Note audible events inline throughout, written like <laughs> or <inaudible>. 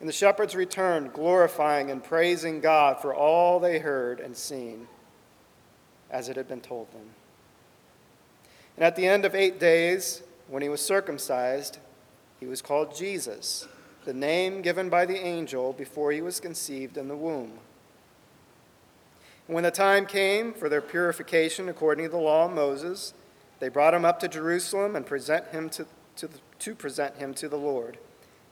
And the shepherds returned, glorifying and praising God for all they heard and seen, as it had been told them. And at the end of eight days, when he was circumcised, he was called Jesus, the name given by the angel before he was conceived in the womb. And when the time came for their purification according to the law of Moses, they brought him up to Jerusalem and present him to, to, to present him to the Lord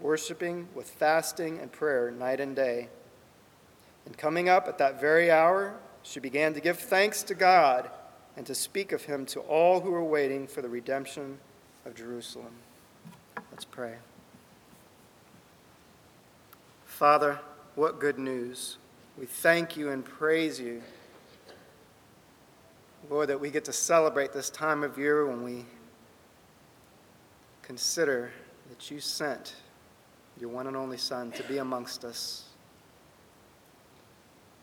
worshiping with fasting and prayer night and day. And coming up at that very hour, she began to give thanks to God and to speak of him to all who were waiting for the redemption of Jerusalem. Let's pray. Father, what good news. We thank you and praise you. Lord, that we get to celebrate this time of year when we consider that you sent your one and only Son, to be amongst us.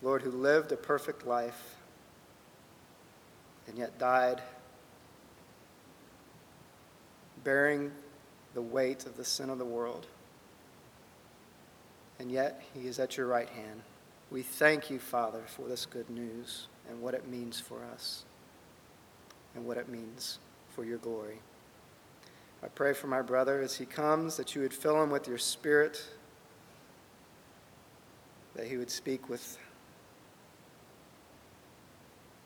Lord, who lived a perfect life and yet died, bearing the weight of the sin of the world. and yet he is at your right hand. We thank you, Father, for this good news and what it means for us and what it means for your glory. I pray for my brother as he comes that you would fill him with your spirit, that he would speak with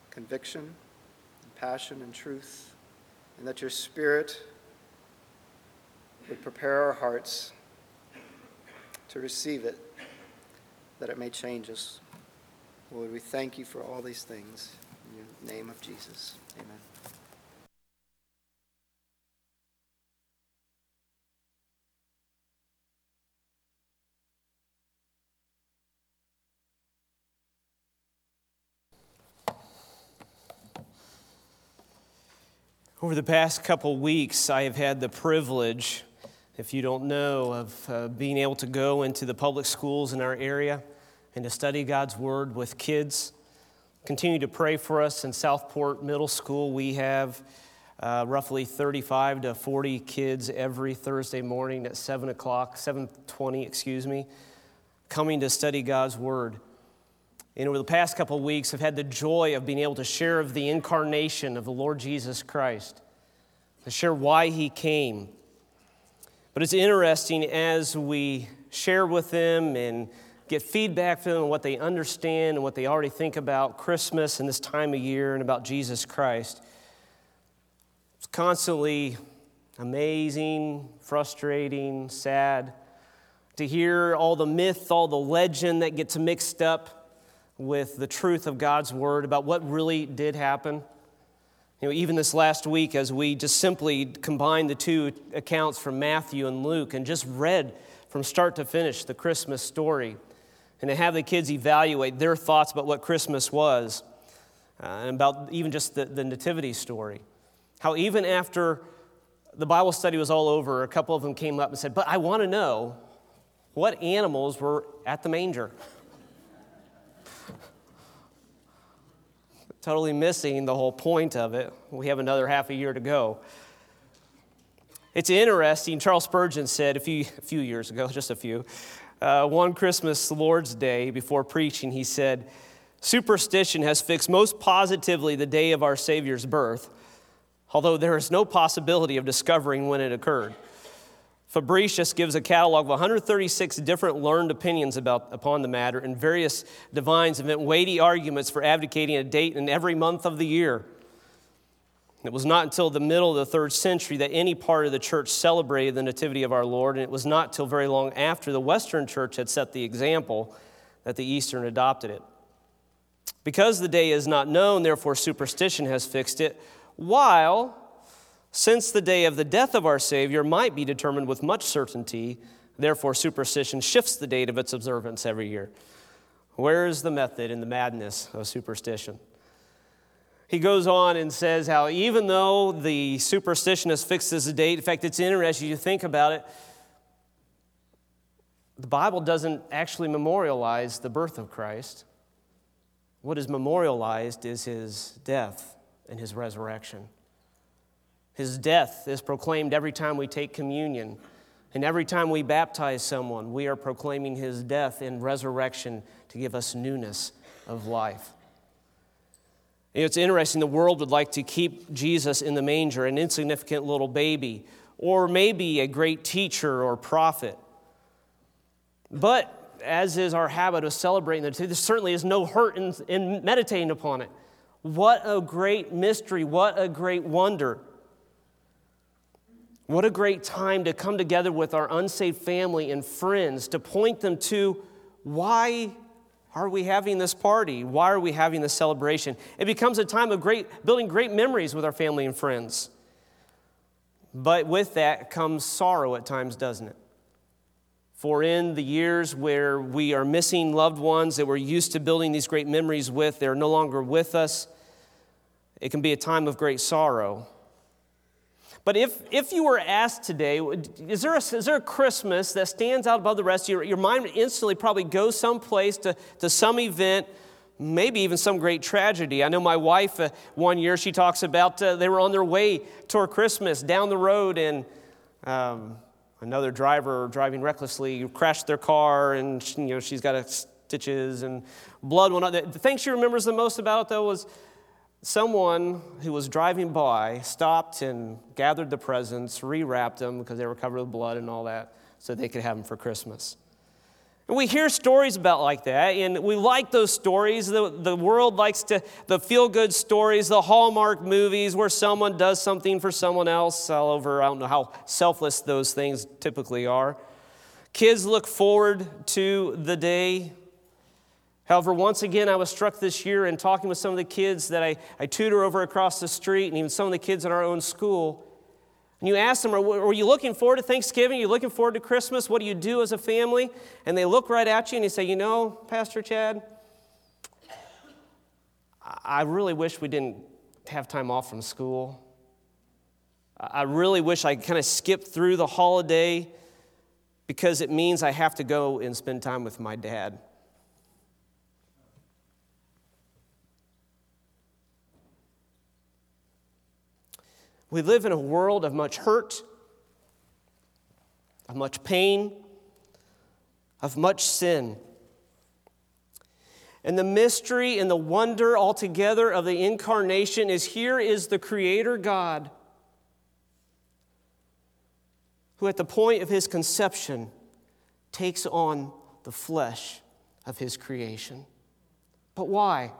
conviction, and passion, and truth, and that your spirit would prepare our hearts to receive it, that it may change us. Lord, we thank you for all these things. In the name of Jesus, amen. Over the past couple weeks, I have had the privilege if you don't know, of uh, being able to go into the public schools in our area and to study God's Word with kids. Continue to pray for us in Southport Middle School. We have uh, roughly 35 to 40 kids every Thursday morning at 7 o'clock, 7.20, excuse me, coming to study God's Word. And over the past couple of weeks, I've had the joy of being able to share of the incarnation of the Lord Jesus Christ, to share why He came, but it's interesting as we share with them and get feedback from them on what they understand and what they already think about Christmas and this time of year and about Jesus Christ. It's constantly amazing, frustrating, sad to hear all the myth, all the legend that gets mixed up with the truth of God's word about what really did happen. You know, even this last week, as we just simply combined the two accounts from Matthew and Luke and just read from start to finish the Christmas story, and to have the kids evaluate their thoughts about what Christmas was, uh, and about even just the, the nativity story. How even after the Bible study was all over, a couple of them came up and said, But I want to know what animals were at the manger. Totally missing the whole point of it. We have another half a year to go. It's interesting. Charles Spurgeon said a few, a few years ago, <laughs> just a few, uh, one Christmas Lord's Day before preaching, he said, Superstition has fixed most positively the day of our Savior's birth, although there is no possibility of discovering when it occurred. Fabricius gives a catalog of 136 different learned opinions about, upon the matter, and various divines invent weighty arguments for advocating a date in every month of the year. It was not until the middle of the third century that any part of the church celebrated the Nativity of our Lord, and it was not till very long after the Western church had set the example that the Eastern adopted it. Because the day is not known, therefore superstition has fixed it, while since the day of the death of our Savior might be determined with much certainty, therefore superstition shifts the date of its observance every year. Where is the method in the madness of superstition? He goes on and says how even though the superstition has fixed as a date, in fact, it's interesting you think about it, the Bible doesn't actually memorialize the birth of Christ. What is memorialized is his death and his resurrection. His death is proclaimed every time we take communion. And every time we baptize someone, we are proclaiming his death and resurrection to give us newness of life. You know, it's interesting, the world would like to keep Jesus in the manger, an insignificant little baby, or maybe a great teacher or prophet. But as is our habit of celebrating the there certainly is no hurt in, in meditating upon it. What a great mystery, what a great wonder. What a great time to come together with our unsaved family and friends to point them to why are we having this party? Why are we having this celebration? It becomes a time of great building great memories with our family and friends. But with that comes sorrow at times, doesn't it? For in the years where we are missing loved ones that we're used to building these great memories with, they're no longer with us, it can be a time of great sorrow. But if, if you were asked today, is there, a, is there a Christmas that stands out above the rest? Your, your mind instantly probably goes someplace to, to some event, maybe even some great tragedy. I know my wife, uh, one year, she talks about uh, they were on their way toward Christmas down the road, and um, Another driver driving recklessly crashed their car, and you know she's got stitches and blood. The thing she remembers the most about it, though, was someone who was driving by stopped and gathered the presents, rewrapped them because they were covered with blood and all that, so they could have them for Christmas. And we hear stories about like that, and we like those stories. The, the world likes to, the feel good stories, the Hallmark movies where someone does something for someone else all over. I don't know how selfless those things typically are. Kids look forward to the day. However, once again, I was struck this year in talking with some of the kids that I, I tutor over across the street, and even some of the kids in our own school and you ask them, are, you looking forward to Thanksgiving? Are you looking forward to Christmas? What do you do as a family? And they look right at you and they say, You know, Pastor Chad, I really wish we didn't have time off from school. I really wish I kind of skipped through the holiday because it means I have to go and spend time with my dad. We live in a world of much hurt, of much pain, of much sin. And the mystery and the wonder altogether of the incarnation is here is the Creator God who, at the point of his conception, takes on the flesh of his creation. But why?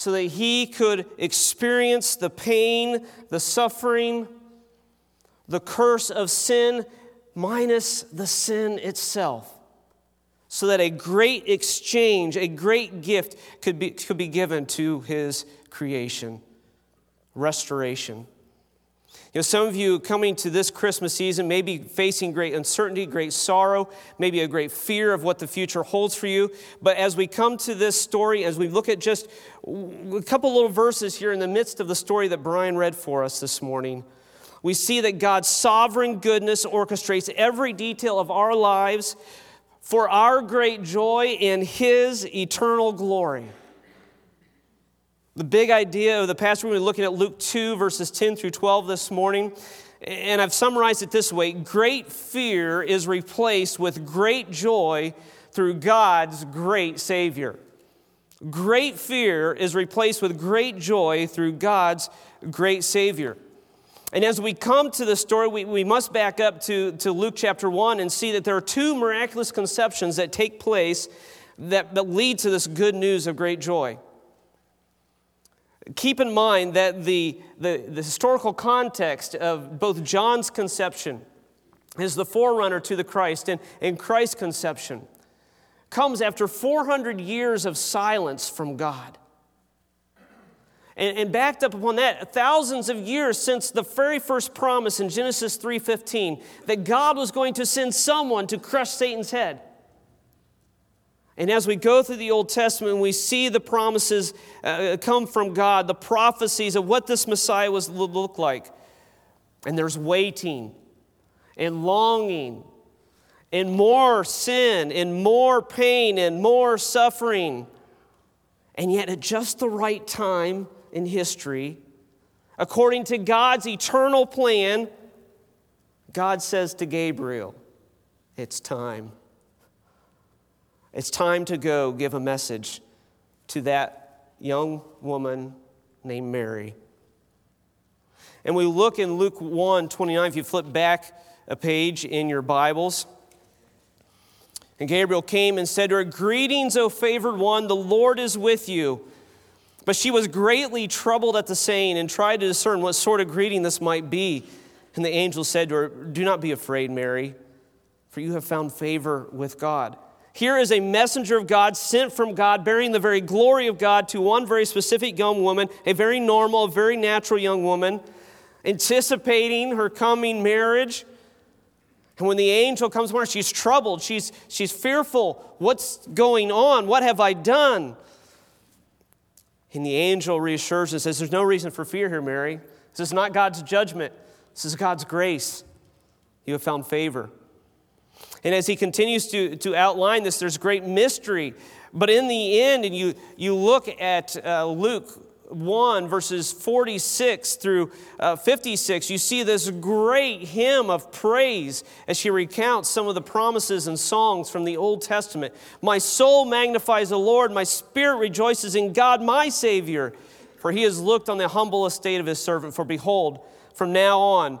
So that he could experience the pain, the suffering, the curse of sin, minus the sin itself. So that a great exchange, a great gift could be, could be given to his creation restoration. You know, some of you coming to this Christmas season may be facing great uncertainty, great sorrow, maybe a great fear of what the future holds for you. But as we come to this story, as we look at just a couple little verses here in the midst of the story that Brian read for us this morning, we see that God's sovereign goodness orchestrates every detail of our lives for our great joy in His eternal glory. The big idea of the passage, we're looking at Luke 2, verses 10 through 12 this morning. And I've summarized it this way Great fear is replaced with great joy through God's great Savior. Great fear is replaced with great joy through God's great Savior. And as we come to the story, we, we must back up to, to Luke chapter 1 and see that there are two miraculous conceptions that take place that, that lead to this good news of great joy. Keep in mind that the, the, the historical context of both John's conception as the forerunner to the Christ and, and Christ's conception comes after 400 years of silence from God. And, and, backed up upon that, thousands of years since the very first promise in Genesis 3:15 that God was going to send someone to crush Satan's head. And as we go through the Old Testament, we see the promises uh, come from God, the prophecies of what this Messiah was look like. And there's waiting and longing and more sin and more pain and more suffering. And yet, at just the right time in history, according to God's eternal plan, God says to Gabriel, It's time. It's time to go give a message to that young woman named Mary. And we look in Luke 1 29, if you flip back a page in your Bibles. And Gabriel came and said to her, Greetings, O favored one, the Lord is with you. But she was greatly troubled at the saying and tried to discern what sort of greeting this might be. And the angel said to her, Do not be afraid, Mary, for you have found favor with God. Here is a messenger of God sent from God, bearing the very glory of God to one very specific young woman, a very normal, very natural young woman, anticipating her coming marriage. And when the angel comes to her, she's troubled, she's, she's fearful. What's going on? What have I done? And the angel reassures and says, There's no reason for fear here, Mary. This is not God's judgment, this is God's grace. You have found favor. And as he continues to, to outline this, there's great mystery. But in the end, and you, you look at uh, Luke 1, verses 46 through uh, 56, you see this great hymn of praise as she recounts some of the promises and songs from the Old Testament. My soul magnifies the Lord, my spirit rejoices in God, my Savior, for he has looked on the humble estate of his servant. For behold, from now on,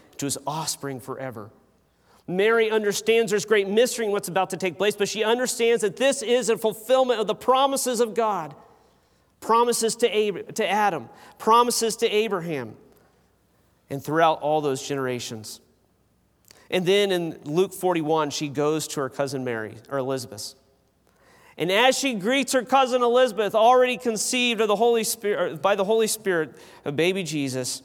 to his offspring forever. Mary understands there's great mystery in what's about to take place, but she understands that this is a fulfillment of the promises of God promises to, Ab- to Adam, promises to Abraham, and throughout all those generations. And then in Luke 41, she goes to her cousin Mary, or Elizabeth. And as she greets her cousin Elizabeth, already conceived of the Holy Spirit, by the Holy Spirit, of baby Jesus,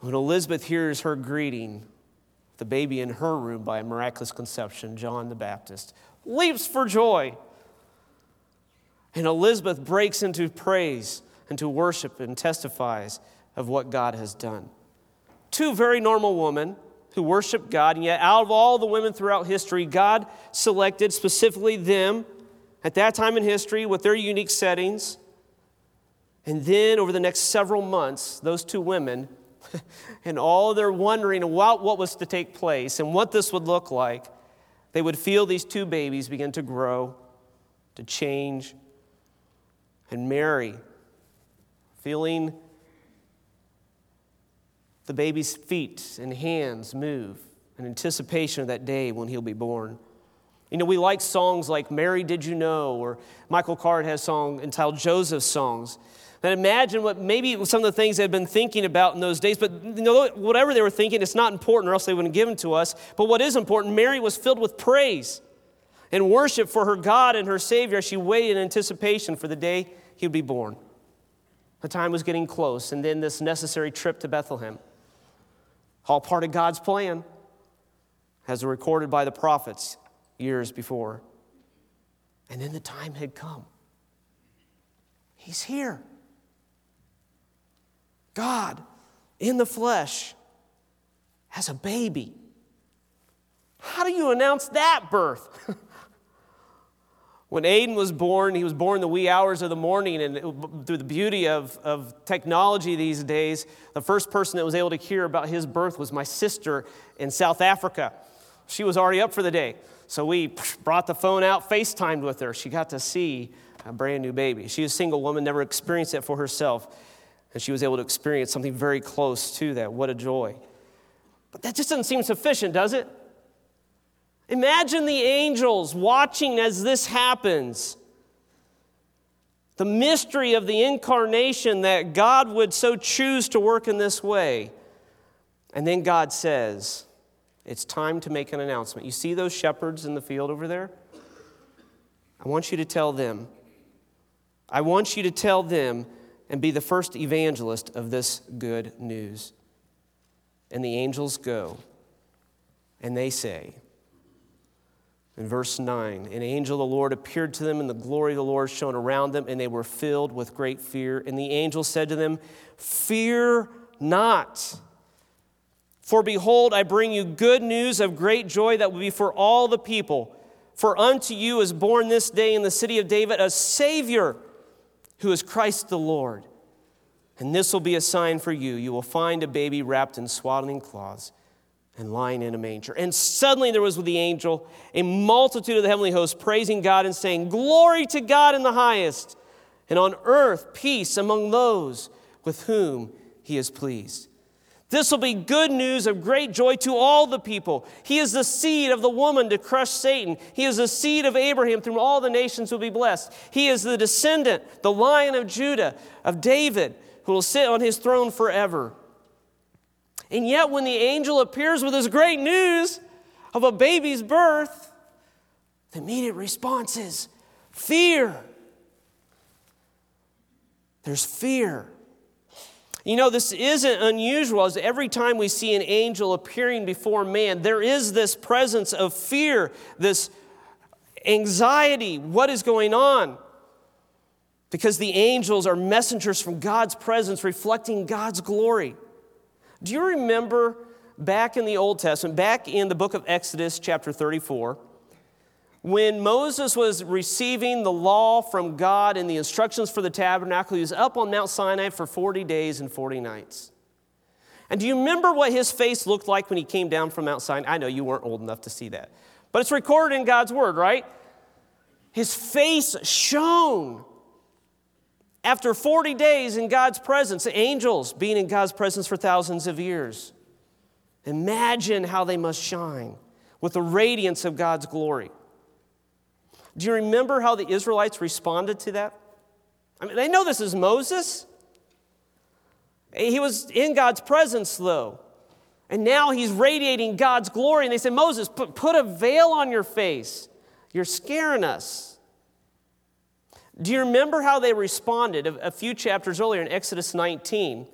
when Elizabeth hears her greeting, the baby in her room by a miraculous conception, John the Baptist, leaps for joy. And Elizabeth breaks into praise, and to worship, and testifies of what God has done. Two very normal women who worship God, and yet out of all the women throughout history, God selected specifically them at that time in history with their unique settings. And then over the next several months, those two women <laughs> and all they're wondering about what was to take place and what this would look like, they would feel these two babies begin to grow, to change. And Mary, feeling the baby's feet and hands move in anticipation of that day when he'll be born. You know, we like songs like Mary Did You Know, or Michael Card has a song entitled Joseph's Songs. And imagine what maybe some of the things they've been thinking about in those days, but you know, whatever they were thinking, it's not important, or else they wouldn't give them to us. But what is important, Mary was filled with praise and worship for her God and her Savior as she waited in anticipation for the day he would be born. The time was getting close, and then this necessary trip to Bethlehem. All part of God's plan, as recorded by the prophets years before. And then the time had come. He's here. God in the flesh as a baby. How do you announce that birth? <laughs> when Aiden was born, he was born the wee hours of the morning, and through the beauty of, of technology these days, the first person that was able to hear about his birth was my sister in South Africa. She was already up for the day. So we <laughs> brought the phone out, FaceTimed with her. She got to see a brand new baby. She was a single woman, never experienced it for herself. And she was able to experience something very close to that. What a joy. But that just doesn't seem sufficient, does it? Imagine the angels watching as this happens. The mystery of the incarnation that God would so choose to work in this way. And then God says, It's time to make an announcement. You see those shepherds in the field over there? I want you to tell them. I want you to tell them and be the first evangelist of this good news. And the angels go, and they say, in verse 9, an angel of the Lord appeared to them, and the glory of the Lord shone around them, and they were filled with great fear. And the angel said to them, Fear not. For behold, I bring you good news of great joy that will be for all the people. For unto you is born this day in the city of David a Savior who is Christ the Lord. And this will be a sign for you. You will find a baby wrapped in swaddling cloths and lying in a manger. And suddenly there was with the angel a multitude of the heavenly hosts praising God and saying, Glory to God in the highest, and on earth peace among those with whom he is pleased. This will be good news of great joy to all the people. He is the seed of the woman to crush Satan. He is the seed of Abraham, through all the nations will be blessed. He is the descendant, the lion of Judah, of David, who will sit on his throne forever. And yet, when the angel appears with this great news of a baby's birth, the immediate response is fear. there's fear. You know, this isn't unusual as every time we see an angel appearing before man, there is this presence of fear, this anxiety. What is going on? Because the angels are messengers from God's presence, reflecting God's glory. Do you remember back in the Old Testament, back in the book of Exodus, chapter 34? When Moses was receiving the law from God and the instructions for the tabernacle, he was up on Mount Sinai for 40 days and 40 nights. And do you remember what his face looked like when he came down from Mount Sinai? I know you weren't old enough to see that, but it's recorded in God's word, right? His face shone. After 40 days in God's presence, angels being in God's presence for thousands of years. Imagine how they must shine with the radiance of God's glory. Do you remember how the Israelites responded to that? I mean, they know this is Moses. He was in God's presence, though. And now he's radiating God's glory. And they said, Moses, put, put a veil on your face. You're scaring us. Do you remember how they responded a, a few chapters earlier in Exodus 19?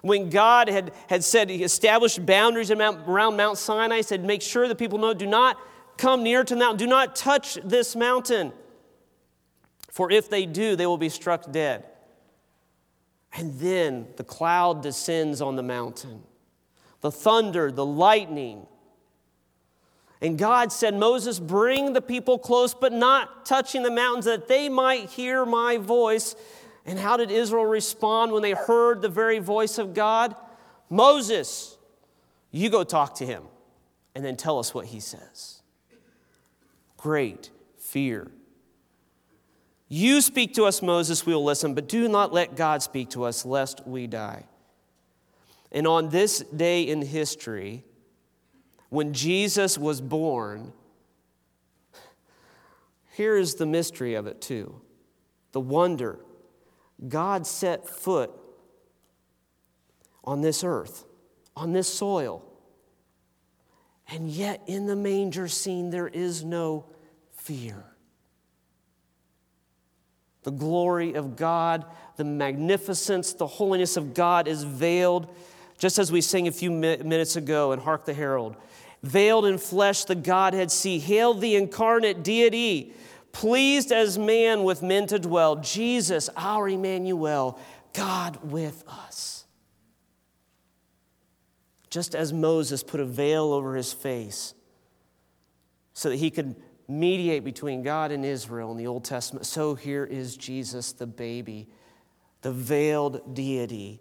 When God had, had said, He established boundaries around Mount Sinai, said, Make sure that people know, do not come near to the mountain. Do not touch this mountain. For if they do, they will be struck dead. And then the cloud descends on the mountain, the thunder, the lightning. And God said, Moses, bring the people close, but not touching the mountains, that they might hear my voice. And how did Israel respond when they heard the very voice of God? Moses, you go talk to him and then tell us what he says great fear. You speak to us, Moses, we will listen, but do not let God speak to us, lest we die. And on this day in history, when Jesus was born, here is the mystery of it, too the wonder. God set foot on this earth, on this soil. And yet, in the manger scene, there is no fear. The glory of God, the magnificence, the holiness of God is veiled, just as we sang a few minutes ago in Hark the Herald. Veiled in flesh, the Godhead see. Hail the incarnate deity, pleased as man with men to dwell. Jesus, our Emmanuel, God with us. Just as Moses put a veil over his face so that he could mediate between God and Israel in the Old Testament, so here is Jesus, the baby, the veiled deity,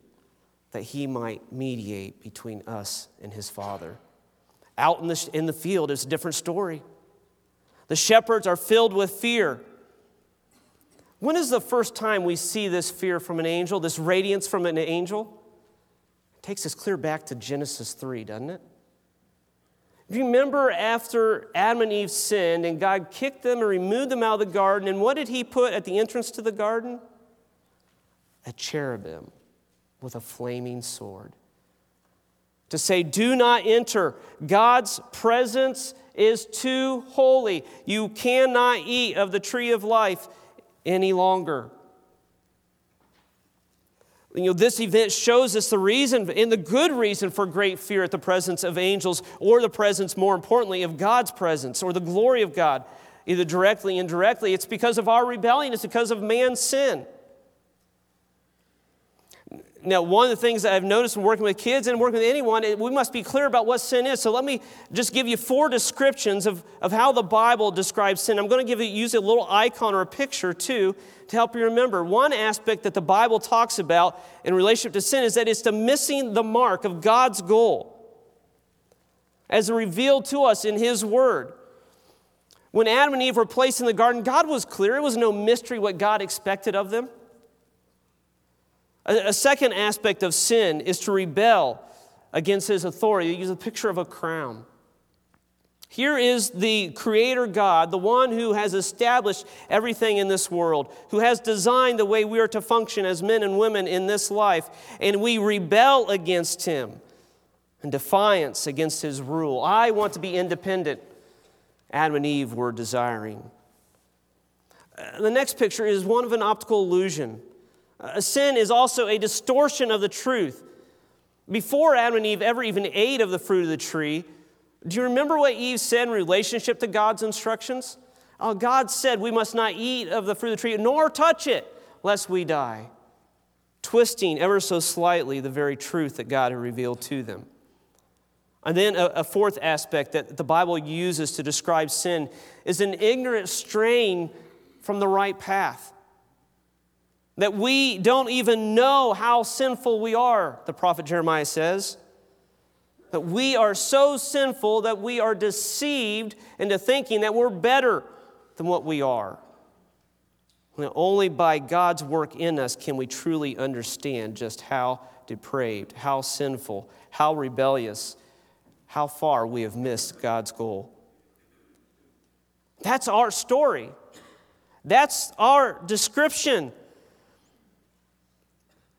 that he might mediate between us and his Father. Out in the, in the field is a different story. The shepherds are filled with fear. When is the first time we see this fear from an angel, this radiance from an angel? It takes us clear back to Genesis 3, doesn't it? Remember after Adam and Eve sinned and God kicked them and removed them out of the garden, and what did He put at the entrance to the garden? A cherubim with a flaming sword. To say, Do not enter. God's presence is too holy. You cannot eat of the tree of life any longer. You know, this event shows us the reason and the good reason for great fear at the presence of angels, or the presence, more importantly, of God's presence, or the glory of God, either directly, or indirectly. It's because of our rebellion, it's because of man's sin. Now, one of the things that I've noticed in working with kids and working with anyone, we must be clear about what sin is. So let me just give you four descriptions of, of how the Bible describes sin. I'm going to give you, use a little icon or a picture too to help you remember. One aspect that the Bible talks about in relationship to sin is that it's the missing the mark of God's goal as revealed to us in His Word. When Adam and Eve were placed in the garden, God was clear. It was no mystery what God expected of them. A, second aspect of sin is to rebel against his authority. Use a picture of a crown. Here is the Creator God, the one who has established everything in this world, who has designed the way we are to function as men and women in this life, and we rebel against Him in defiance against His rule. I want to be independent. Adam and Eve were desiring. Uh, the next picture is one of an optical illusion Uh, sin is also a distortion of the truth. Before Adam and Eve ever even ate of the fruit of the tree, do you remember what Eve said in relationship to God's instructions? Oh, God said we must not eat of the fruit of the tree, nor touch it, lest we die. Twisting ever so slightly the very truth that God had revealed to them. And then a, a fourth aspect that the Bible uses to describe sin is an ignorant strain from the right path. That we don't even know how sinful we are, the prophet Jeremiah says. That we are so sinful that we are deceived into thinking that we're better than what we are. And only by God's work in us can we truly understand just how depraved, how sinful, how rebellious, how far we have missed God's goal. That's our story. That's our description.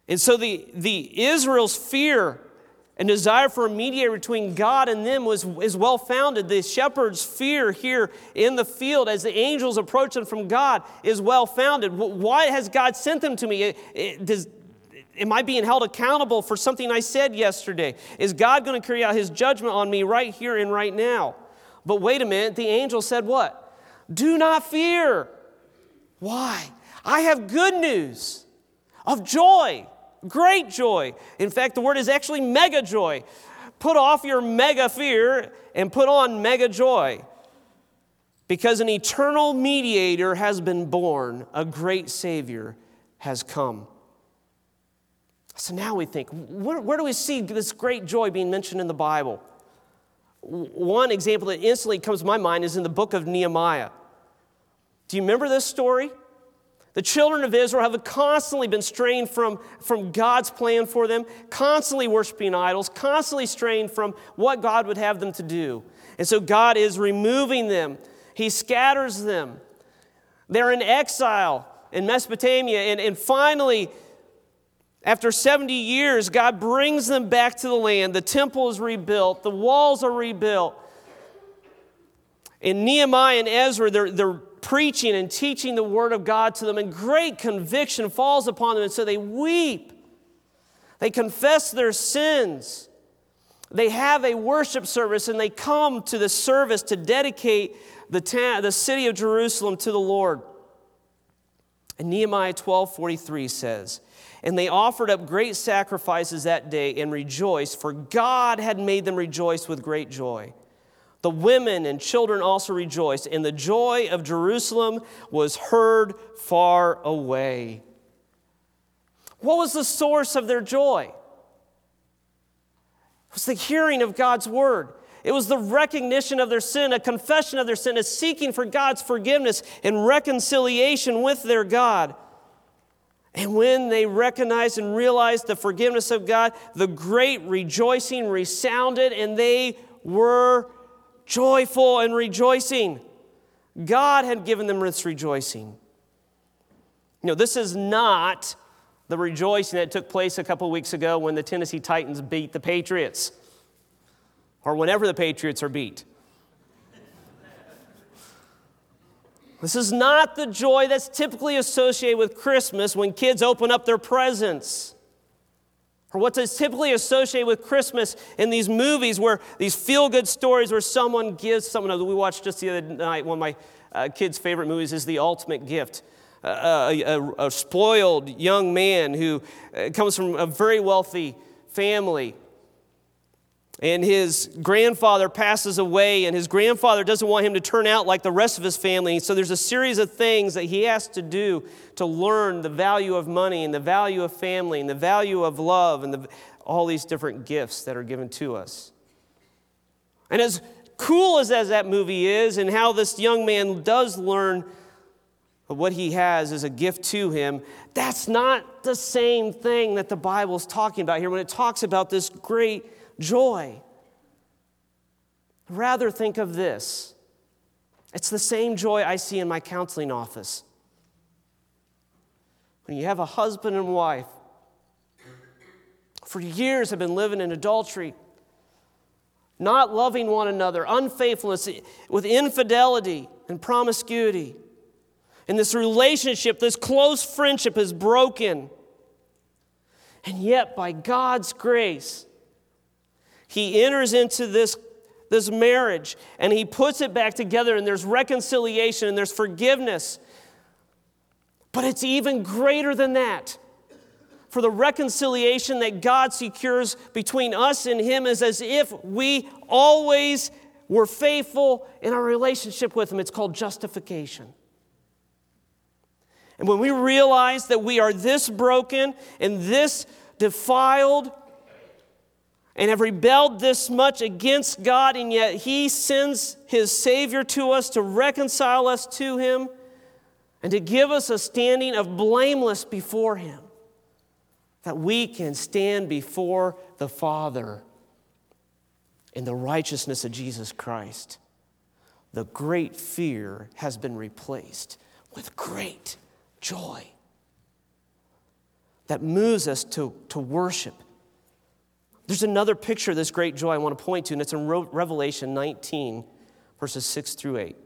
And so the, the Israel's fear and desire for a mediator between God and them was, is well founded. The shepherd's fear here in the field as the angels approach them from God is well founded. Why has God sent them to me? does, am I being held accountable for something I said yesterday? Is God going to carry out his judgment on me right here and right now? But wait a minute, the angel said what? Do not fear. Why? I have good news of joy Great joy. In fact, the word is actually mega joy. Put off your mega fear and put on mega joy. Because an eternal mediator has been born, a great Savior has come. So now we think, where, where, do we see this great joy being mentioned in the Bible? One example that instantly comes to my mind is in the book of Nehemiah. Do you remember this story? The children of Israel have constantly been strained from, from God's plan for them, constantly worshiping idols, constantly strained from what God would have them to do. And so God is removing them, He scatters them. They're in exile in Mesopotamia. And, and finally, after 70 years, God brings them back to the land. The temple is rebuilt, the walls are rebuilt. And Nehemiah and Ezra, they're, they're preaching and teaching the Word of God to them, and great conviction falls upon them. And so they weep. They confess their sins. They have a worship service and they come to the service to dedicate the, ta- the city of Jerusalem to the Lord. And Nehemiah 12 43 says, And they offered up great sacrifices that day and rejoiced, for God had made them rejoice with great joy. The women and children also rejoiced, and the joy of Jerusalem was heard far away. What was the source of their joy? It was the hearing of God's word. It was the recognition of their sin, a confession of their sin, a seeking for God's forgiveness and reconciliation with their God. And when they recognized and realized the forgiveness of God, the great rejoicing resounded, and they were joyful and rejoicing. God had given them this rejoicing. You know, this is not the rejoicing that took place a couple weeks ago when the Tennessee Titans beat the Patriots, or whenever the Patriots are beat. This is not the joy that's typically associated with Christmas when kids open up their presents or what's typically associated with Christmas in these movies where these feel good stories where someone gives someone, we watched just the other night, one of my uh, kids' favorite movies is The Ultimate Gift. Uh, a, a, a, spoiled young man who uh, comes from a very wealthy family and his grandfather passes away, and his grandfather doesn't want him to turn out like the rest of his family. So there's a series of things that he has to do to learn the value of money and the value of family and the value of love and the, all these different gifts that are given to us. And as cool as, as that movie is, and how this young man does learn what he has is a gift to him, that's not the same thing that the Bible is talking about here when it talks about this great joy. Rather, think of this it's the same joy I see in my counseling office. When you have a husband and wife, for years have been living in adultery, not loving one another, unfaithfulness, with infidelity and promiscuity. And this relationship, this close friendship is broken. And yet, by God's grace, he enters into this, this marriage and he puts it back together, and there's reconciliation and there's forgiveness. But it's even greater than that. For the reconciliation that God secures between us and him is as if we always were faithful in our relationship with him. It's called justification. And when we realize that we are this broken and this defiled and have rebelled this much against God, and yet He sends His Savior to us to reconcile us to Him and to give us a standing of blameless before Him, that we can stand before the Father in the righteousness of Jesus Christ. The great fear has been replaced with great joy that moves us to, to worship. There's another picture of this great joy I want to point to, and it's in Revelation 19, verses 6 through 8.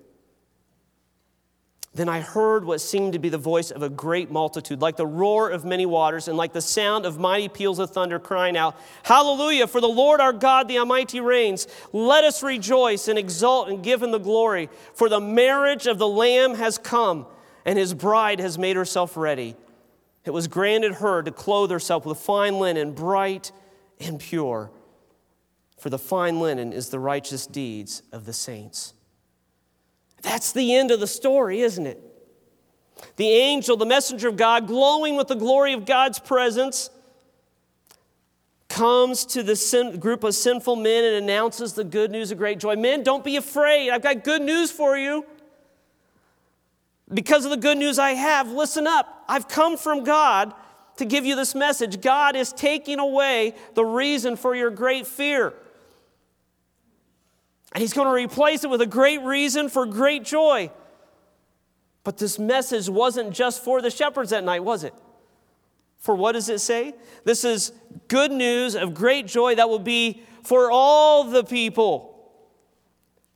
Then I heard what seemed to be the voice of a great multitude, like the roar of many waters, and like the sound of mighty peals of thunder, crying out, Hallelujah, for the Lord our God, the Almighty reigns. Let us rejoice and exult and give him the glory, for the marriage of the Lamb has come and his bride has made herself ready. It was granted her to clothe herself with fine linen, bright and pure. For the fine linen is the righteous deeds of the saints. That's the end of the story, isn't it? The angel, the messenger of God, glowing with the glory of God's presence, comes to the sin, group of sinful men and announces the good news of great joy. Men, don't be afraid. I've got good news for you. Because of the good news I have, listen up. I've come from God to give you this message. God is taking away the reason for your great fear. And He's going to replace it with a great reason for great joy. But this message wasn't just for the shepherds that night, was it? For what does it say? This is good news of great joy that will be for all the people.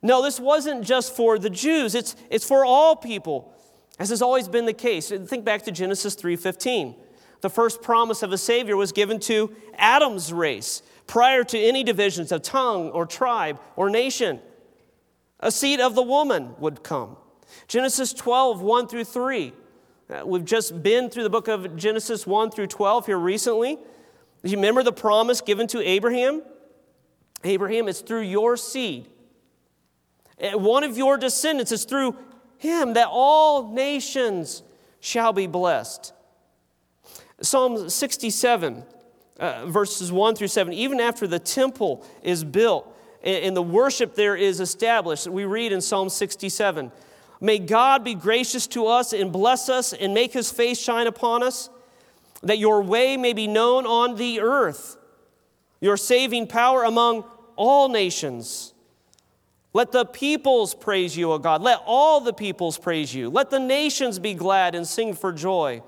No, this wasn't just for the Jews, it's, it's for all people as has always been the case. Think back to Genesis 3:15. The first promise of a savior was given to Adam's race prior to any divisions of tongue or tribe or nation. A seed of the woman would come. Genesis 12, 1 through 3. Uh, we've just been through the book of Genesis 1 through 12 here recently. Do you remember the promise given to Abraham? Abraham, it's through your seed. Uh, one of your descendants is through him that all nations shall be blessed. Psalm 67, uh, verses 1 through 7, even after the temple is built and, and the worship there is established, we read in Psalm 67 May God be gracious to us and bless us and make his face shine upon us, that your way may be known on the earth, your saving power among all nations. Let the peoples praise you, O God. Let all the peoples praise you. Let the nations be glad and sing for joy.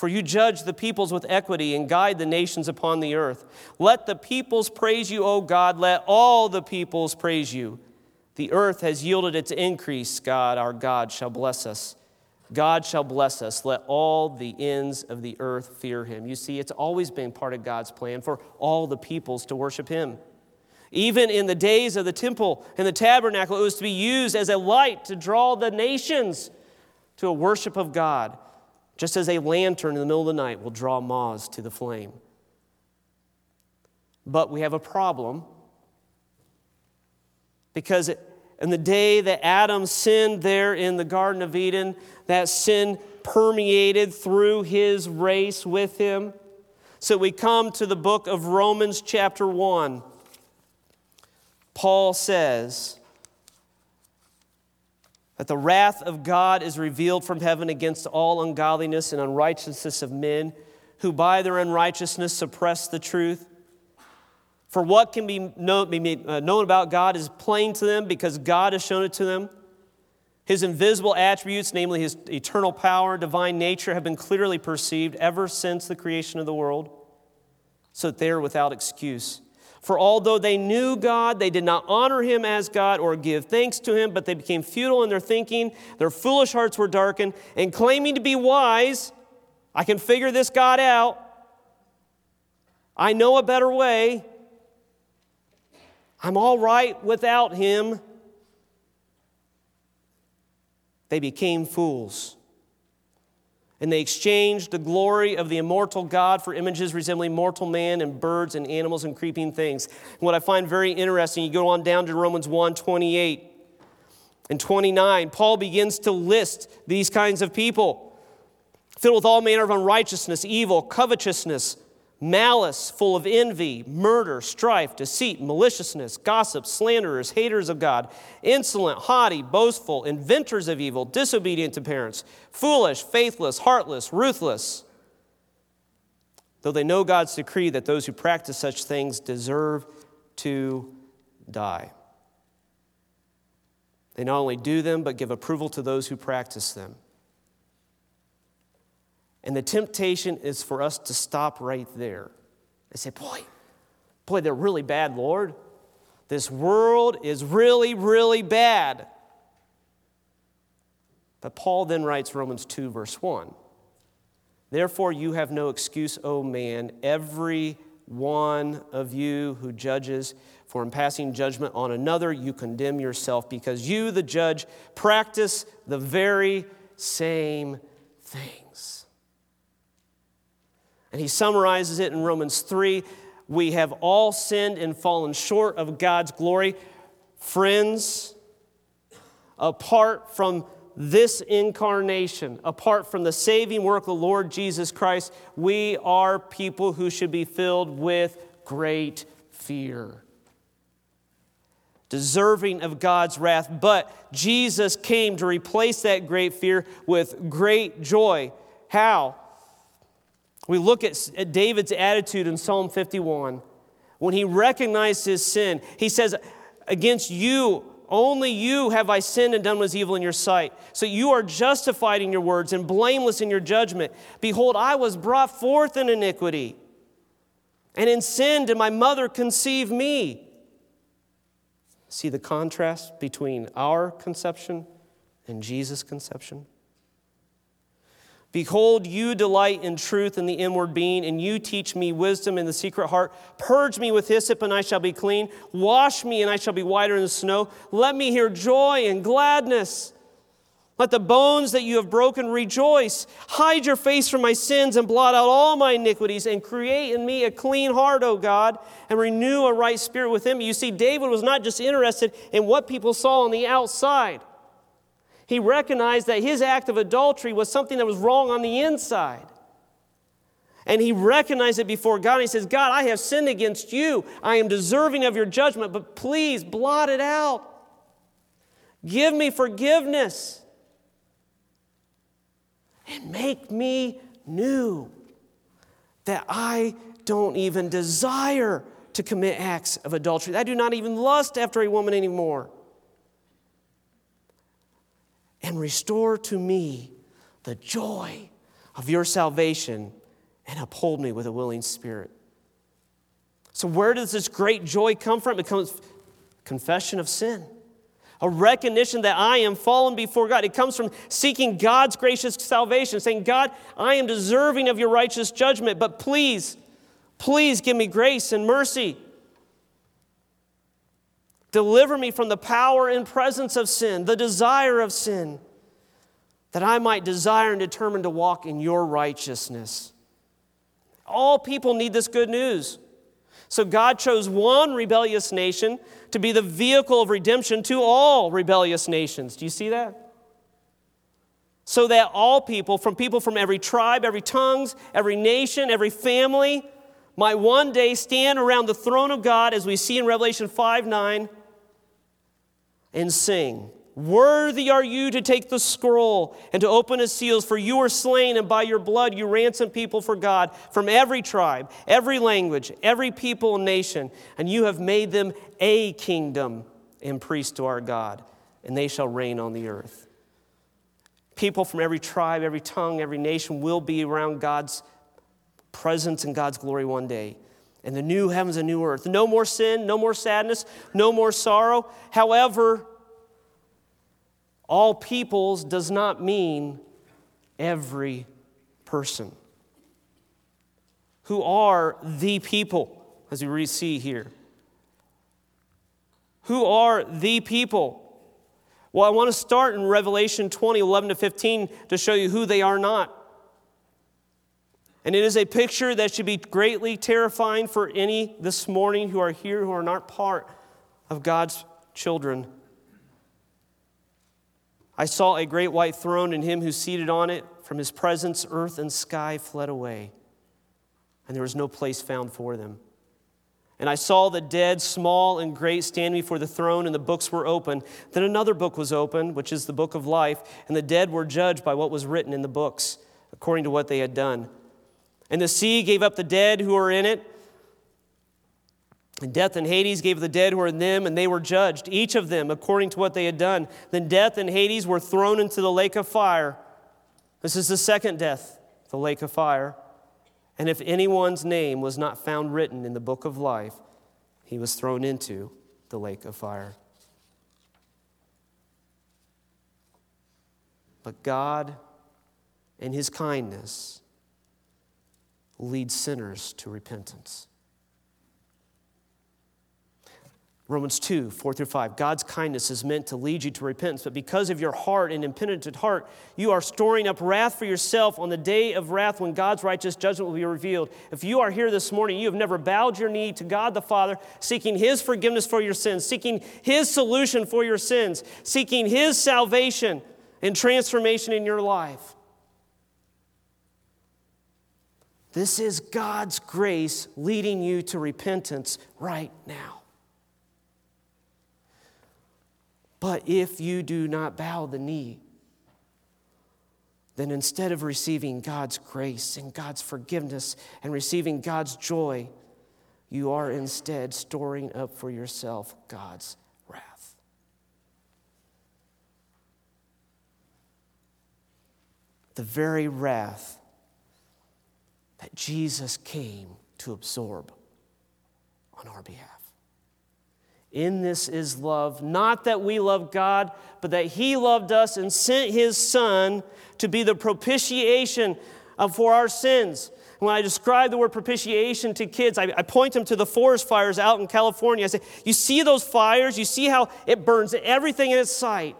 For you judge the peoples with equity and guide the nations upon the earth. Let the peoples praise you, O God. Let all the peoples praise you. The earth has yielded its increase. God, our God, shall bless us. God shall bless us. Let all the ends of the earth fear him. You see, it's always been part of God's plan for all the peoples to worship him. Even in the days of the temple and the tabernacle, it was to be used as a light to draw the nations to a worship of God, just as a lantern in the middle of the night will draw moths to the flame. But we have a problem because in the day that Adam sinned there in the Garden of Eden, that sin permeated through his race with him. So we come to the book of Romans, chapter 1. Paul says that the wrath of God is revealed from heaven against all ungodliness and unrighteousness of men who by their unrighteousness suppress the truth. For what can be known, be uh, known about God is plain to them because God has shown it to them. His invisible attributes, namely his eternal power, divine nature, have been clearly perceived ever since the creation of the world, so that they are without excuse. For although they knew God, they did not honor him as God or give thanks to him, but they became futile in their thinking. Their foolish hearts were darkened, and claiming to be wise, I can figure this God out. I know a better way. I'm all right without him. They became fools. And they exchanged the glory of the immortal God for images resembling mortal man and birds and animals and creeping things. And what I find very interesting, you go on down to Romans 1 28 and 29, Paul begins to list these kinds of people filled with all manner of unrighteousness, evil, covetousness malice, full of envy, murder, strife, deceit, maliciousness, gossip, slanderers, haters of God, insolent, haughty, boastful, inventors of evil, disobedient to parents, foolish, faithless, heartless, ruthless. Though they know God's decree that those who practice such things deserve to die. They not only do them, but give approval to those who practice them. And the temptation is for us to stop right there. They say, Boy, boy, they're really bad, Lord. This world is really, really bad. But Paul then writes Romans 2, verse 1. Therefore, you have no excuse, O man, every one of you who judges, for in passing judgment on another, you condemn yourself, because you, the judge, practice the very same things. And he summarizes it in Romans 3 We have all sinned and fallen short of God's glory. Friends, apart from this incarnation, apart from the saving work of the Lord Jesus Christ, we are people who should be filled with great fear. Deserving of God's wrath, but Jesus came to replace that great fear with great joy. How? We look at David's attitude in Psalm 51. When he recognized his sin, he says, Against you, only you have I sinned and done what is evil in your sight. So you are justified in your words and blameless in your judgment. Behold, I was brought forth in iniquity, and in sin did my mother conceive me. See the contrast between our conception and Jesus' conception? Behold, you delight in truth in the inward being, and you teach me wisdom in the secret heart. Purge me with hyssop, and I shall be clean. Wash me, and I shall be whiter than snow. Let me hear joy and gladness. Let the bones that you have broken rejoice. Hide your face from my sins and blot out all my iniquities, and create in me a clean heart, O God, and renew a right spirit within me. You see, David was not just interested in what people saw on the outside. He recognized that his act of adultery was something that was wrong on the inside. And he recognized it before God. He says, God, I have sinned against you. I am deserving of your judgment, but please blot it out. Give me forgiveness. And make me new. That I don't even desire to commit acts of adultery. I do not even lust after a woman anymore and restore to me the joy of your salvation and uphold me with a willing spirit. So, where does this great joy come from? It comes confession of sin, a recognition that I am fallen before God. It comes from seeking God's gracious salvation, saying, God, I am deserving of your righteous judgment, but please, please give me grace and mercy. Deliver me from the power and presence of sin, the desire of sin, that I might desire and determine to walk in your righteousness. All people need this good news. So God chose one rebellious nation to be the vehicle of redemption to all rebellious nations. Do you see that? So that all people, from people from every tribe, every tongues, every nation, every family, might one day stand around the throne of God, as we see in Revelation 5 9, and sing. Worthy are you to take the scroll and to open its seals, for you were slain, and by your blood you ransomed people for God from every tribe, every language, every people and nation, and you have made them a kingdom and priests to our God, and they shall reign on the earth. People from every tribe, every tongue, every nation will be around God's presence and God's glory one day and the new heavens and new earth. No more sin, no more sadness, no more sorrow. However, all peoples does not mean every person. who are the people, as we see here. Who are the people? Well, I want to start in Revelation 20, 11 to 15 to show you who they are not. And it is a picture that should be greatly terrifying for any this morning who are here who are not part of God's children. I saw a great white throne and him who seated on it. From his presence, earth and sky fled away, and there was no place found for them. And I saw the dead, small and great, standing before the throne, and the books were open. Then another book was opened, which is the book of life, and the dead were judged by what was written in the books, according to what they had done. And the sea gave up the dead who were in it. And death and Hades gave the dead who were in them, and they were judged, each of them according to what they had done. Then death and Hades were thrown into the lake of fire. This is the second death, the lake of fire. And if anyone's name was not found written in the book of life, he was thrown into the lake of fire. But God, in his kindness, lead sinners to repentance. Romans 2, 4 through 5. God's kindness is meant to lead you to repentance, but because of your heart and impenitent heart, you are storing up wrath for yourself on the day of wrath when God's righteous judgment will be revealed. If you are here this morning, you have never bowed your knee to God the Father, seeking His forgiveness for your sins, seeking His solution for your sins, seeking His salvation and transformation in your life. This is God's grace leading you to repentance right now. But if you do not bow the knee, then instead of receiving God's grace and God's forgiveness and receiving God's joy, you are instead storing up for yourself God's wrath. The very wrath that Jesus came to absorb on our behalf. In this is love, not that we love God, but that He loved us and sent His Son to be the propitiation for our sins. When I describe the word propitiation to kids, I, I, point them to the forest fires out in California. I say, You see those fires? You see how it burns everything in its sight.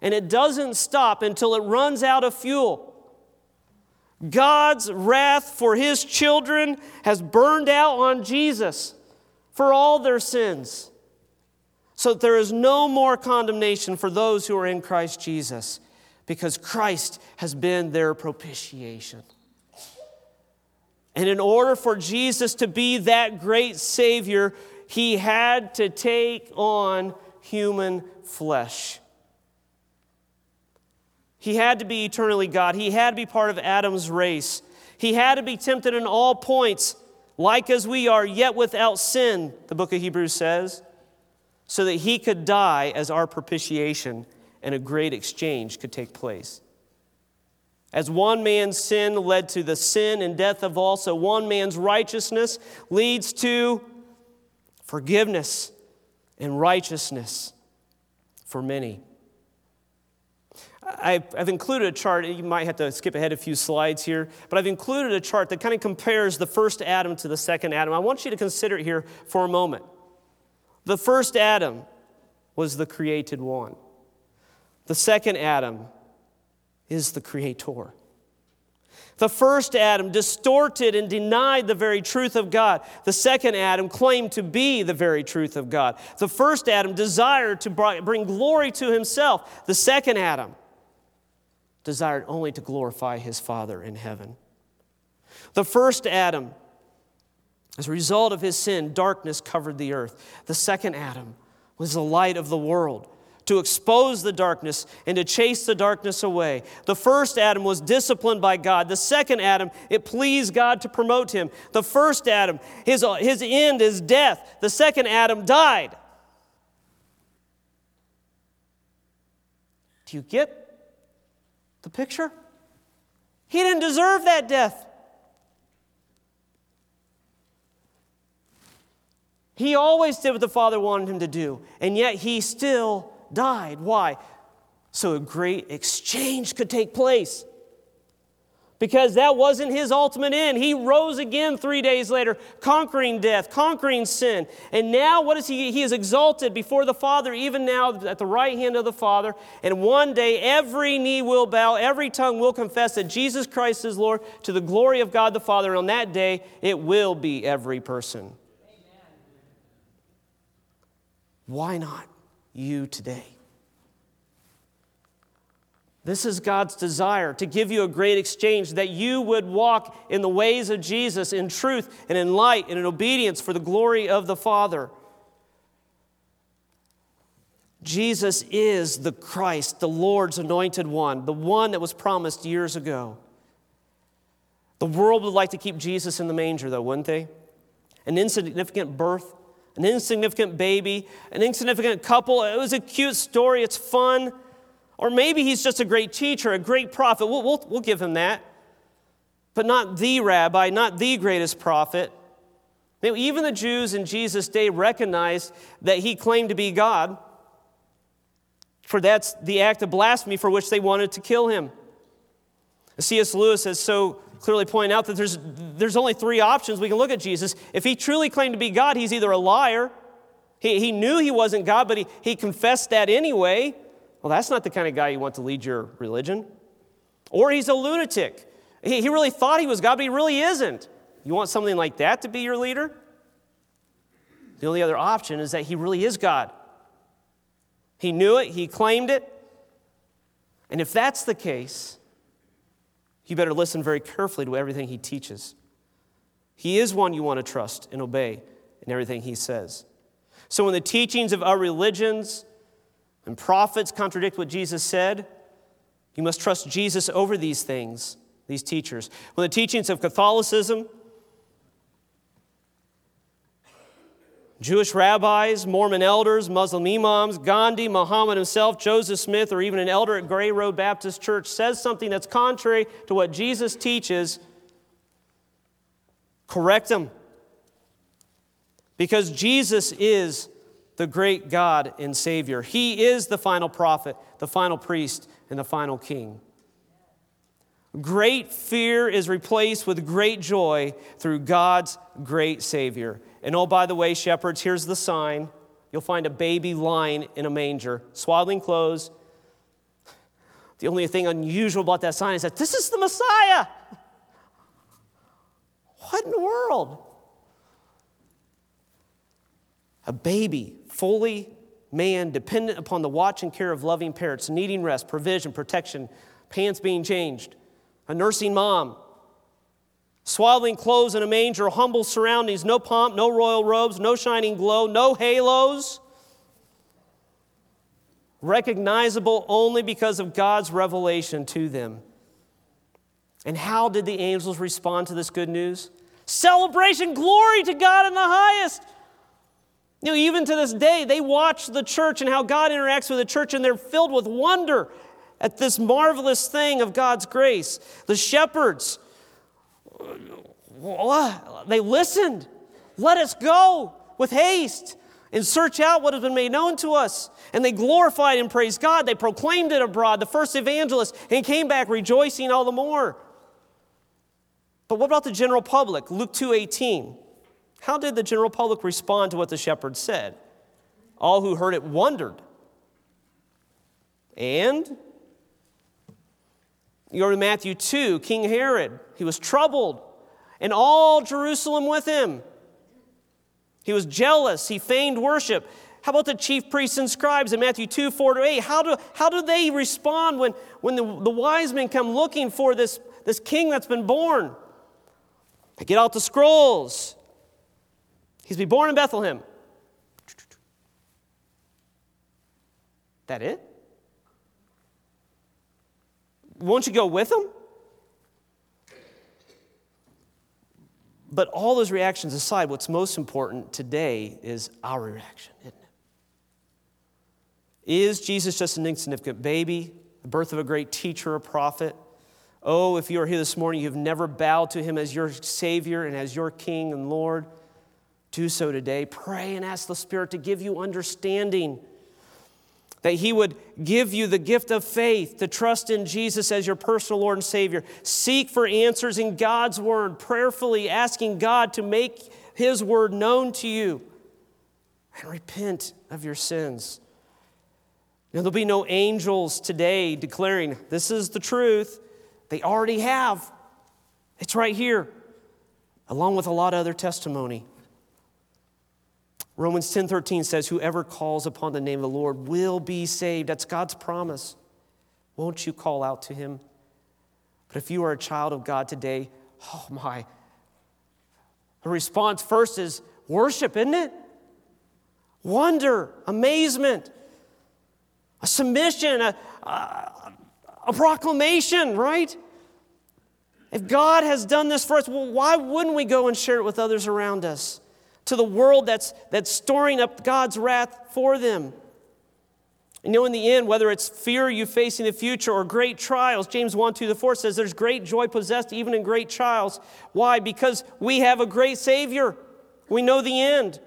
And it doesn't stop until it runs out of fuel. God's wrath for his children has burned out on Jesus for all their sins. So that there is no more condemnation for those who are in Christ Jesus because Christ has been their propitiation. And in order for Jesus to be that great Savior, he had to take on human flesh. He had to be eternally God. He had to be part of Adam's race. He had to be tempted in all points, like as we are, yet without sin, the book of Hebrews says, so that he could die as our propitiation and a great exchange could take place. As one man's sin led to the sin and death of all, so one man's righteousness leads to forgiveness and righteousness for many. I've, included a chart. You might have to skip ahead a few slides here, but I've included a chart that kind of compares the first Adam to the second Adam. I want you to consider it here for a moment. The first Adam was the created one, the second Adam is the creator. The first Adam distorted and denied the very truth of God. The second Adam claimed to be the very truth of God. The first Adam desired to bring glory to himself. The second Adam desired only to glorify his Father in heaven. The first Adam, as a result of his sin, darkness covered the earth. The second Adam was the light of the world to expose the darkness and to chase the darkness away. The first Adam was disciplined by God. The second Adam, it pleased God to promote him. The first Adam, his, his end is death. The second Adam died. Do you get the picture? He didn't deserve that death. He always did what the Father wanted him to do, and yet he still died. Why? So a great exchange could take place. Because that wasn't his ultimate end. He rose again three days later, conquering death, conquering sin. And now, what is he? He is exalted before the Father, even now at the right hand of the Father. And one day, every knee will bow, every tongue will confess that Jesus Christ is Lord to the glory of God the Father. And on that day, it will be every person. Amen. Why not you today? This is God's desire to give you a great exchange, that you would walk in the ways of Jesus in truth and in light and in obedience for the glory of the Father. Jesus is the Christ, the Lord's anointed one, the one that was promised years ago. The world would like to keep Jesus in the manger, though, wouldn't they? An insignificant birth, an insignificant baby, an insignificant couple. It was a cute story, it's fun. Or maybe he's just a great teacher, a great prophet. We'll, we'll, we'll give him that. But not the rabbi, not the greatest prophet. Even the Jews in Jesus' day recognized that he claimed to be God, for that's the act of blasphemy for which they wanted to kill him. C.S. Lewis has so clearly pointed out that there's, there's only three options we can look at Jesus. If he truly claimed to be God, he's either a liar, he, he knew he wasn't God, but he, he confessed that anyway, well, that's not the kind of guy you want to lead your religion. Or he's a lunatic. He, he really thought he was God, but he really isn't. You want something like that to be your leader? The only other option is that he really is God. He knew it, he claimed it. And if that's the case, you better listen very carefully to everything he teaches. He is one you want to trust and obey in everything he says. So, when the teachings of our religions, and prophets contradict what Jesus said, you must trust Jesus over these things, these teachers. When the teachings of Catholicism, Jewish rabbis, Mormon elders, Muslim imams, Gandhi, Muhammad himself, Joseph Smith, or even an elder at Gray Road Baptist Church says something that's contrary to what Jesus teaches, correct them. Because Jesus is the great God and Savior. He is the final prophet, the final priest, and the final king. Great fear is replaced with great joy through God's great Savior. And oh, by the way, shepherds, here's the sign. You'll find a baby lying in a manger, swaddling clothes. The only thing unusual about that sign is that this is the Messiah. What in the world? A baby fully man, dependent upon the watch and care of loving parents, needing rest, provision, protection, pants being changed, a nursing mom, swaddling clothes in a manger, humble surroundings, no pomp, no royal robes, no shining glow, no halos. Recognizable only because of God's revelation to them. And how did the angels respond to this good news? Celebration, glory to God in the highest. You know, even to this day, they watch the church and how God interacts with the church, and they're filled with wonder at this marvelous thing of God's grace. The shepherds, they listened. Let us go with haste and search out what has been made known to us. And they glorified and praised God. They proclaimed it abroad, the first evangelist, and came back rejoicing all the more. But what about the general public? Luke 2:18. How did the general public respond to what the shepherds said? All who heard it wondered. And you go to Matthew 2, King Herod, he was troubled, and all Jerusalem with him. He was jealous, he feigned worship. How about the chief priests and scribes in Matthew 2, 4 to 8? How do, how do they respond when, when the, the wise men come looking for this, this king that's been born? They get out the scrolls. He's to be born in Bethlehem. That it? Won't you go with him? But all those reactions aside, what's most important today is our reaction, isn't it? Is Jesus just an insignificant baby, the birth of a great teacher, a prophet? Oh, if you are here this morning, you've never bowed to him as your Savior and as your King and Lord. Do so today. Pray and ask the Spirit to give you understanding. that He would give you the gift of faith to trust in Jesus as your personal Lord and Savior. Seek for answers in God's Word, prayerfully asking God to make His Word known to you, and repent of your sins. Now, there'll be no angels today declaring, This is the truth. They already have. It's right here, along with a lot of other testimony. Romans 10:13 says whoever calls upon the name of the Lord will be saved. That's God's promise. Won't you call out to him? But if you are a child of God today, oh my. The response first is worship, isn't it? Wonder, amazement, a submission, a, a, a proclamation, right? If God has done this for us, well, why wouldn't we go and share it with others around us? To the world that's, that's storing up God's wrath for them. And you know, in the end, whether it's fear you face in the future or great trials, James 1 2 to 4 says there's great joy possessed even in great trials. Why? Because we have a great Savior. We know the end.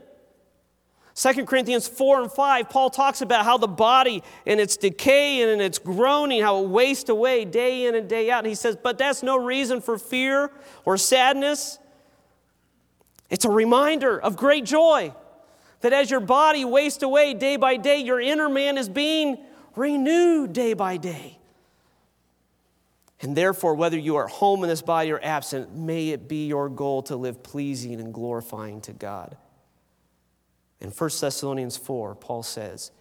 2 Corinthians 4 and 5, Paul talks about how the body and its decay and its groaning, how it wastes away day in and day out. And he says, but that's no reason for fear or sadness. It's a reminder of great joy that as your body wastes away day by day, your inner man is being renewed day by day. And therefore, whether you are home in this body or absent, may it be your goal to live pleasing and glorifying to God. In 1 Thessalonians 4, Paul says,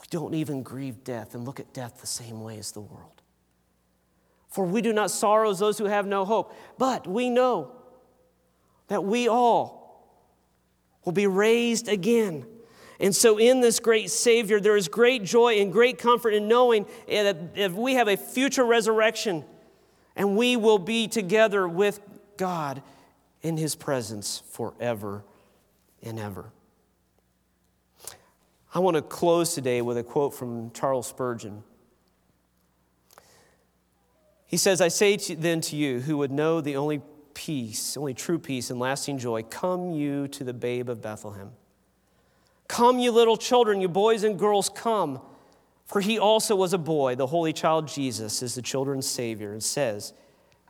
We don't even grieve death and look at death the same way as the world. For we do not sorrow as those who have no hope, but we know that we all will be raised again. And so, in this great Savior, there is great joy and great comfort in knowing eh, that if we have a future resurrection and we will be together with God in His presence forever and ever. I want to close today with a quote from Charles Spurgeon. He says, I say to, then to you who would know the only peace, only true peace and lasting joy, come you to the babe of Bethlehem. Come, you little children, you boys and girls, come. For he also was a boy, the holy child Jesus is the children's Savior, and says,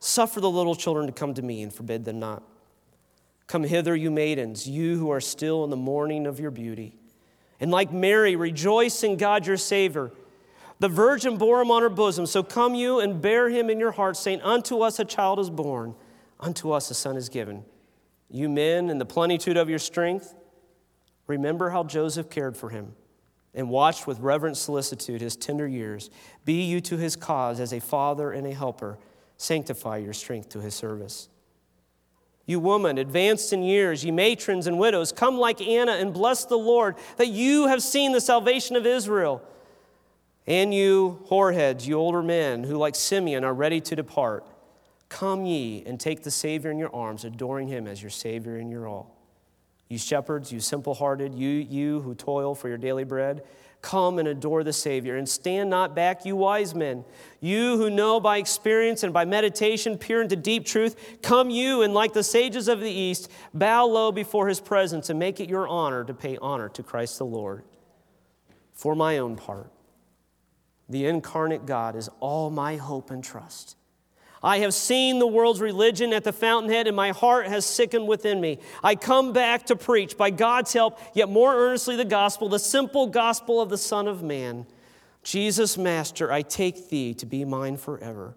Suffer the little children to come to me and forbid them not. Come hither, you maidens, you who are still in the morning of your beauty. And like Mary, rejoice in God your Savior. The virgin bore him on her bosom, so come you and bear him in your heart, saying, Unto us a child is born Unto us a son is given. You men, in the plenitude of your strength, remember how Joseph cared for him and watched with reverent solicitude his tender years. Be you to his cause as a father and a helper. Sanctify your strength to his service. You women, advanced in years, ye matrons and widows, come like Anna and bless the Lord, that you have seen the salvation of Israel. And you, whoreheads, you older men, who like Simeon are ready to depart, Come ye and take the Savior in your arms, adoring him as your Savior and your all. You shepherds, you simple hearted, you, you who toil for your daily bread, come and adore the Savior. And stand not back, you wise men. You who know by experience and by meditation peer into deep truth, come you and like the sages of the East, bow low before his presence and make it your honor to pay honor to Christ the Lord. For my own part, the incarnate God is all my hope and trust. I have seen the world's religion at the fountainhead, and my heart has sickened within me. I come back to preach, by God's help, yet more earnestly the gospel, the simple gospel of the Son of Man. Jesus, Master, I take thee to be mine forever.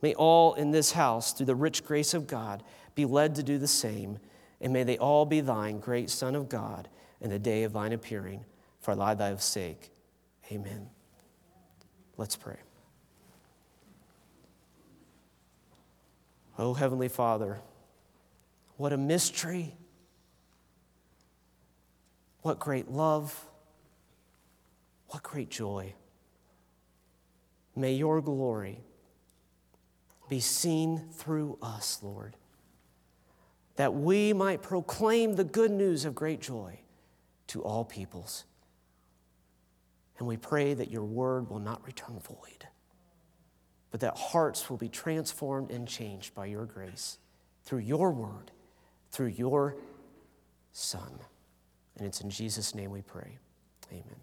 May all in this house, through the rich grace of God, be led to do the same, and may they all be thine, great Son of God, in the day of thine appearing, for thy thy sake. Amen. Let's pray. Oh, Heavenly Father, what a mystery. What great love. What great joy. May your glory be seen through us, Lord, that we might proclaim the good news of great joy to all peoples. And we pray that your word will not return void but that hearts will be transformed and changed by your grace through your word, through your Son. And it's in Jesus' name we pray. Amen.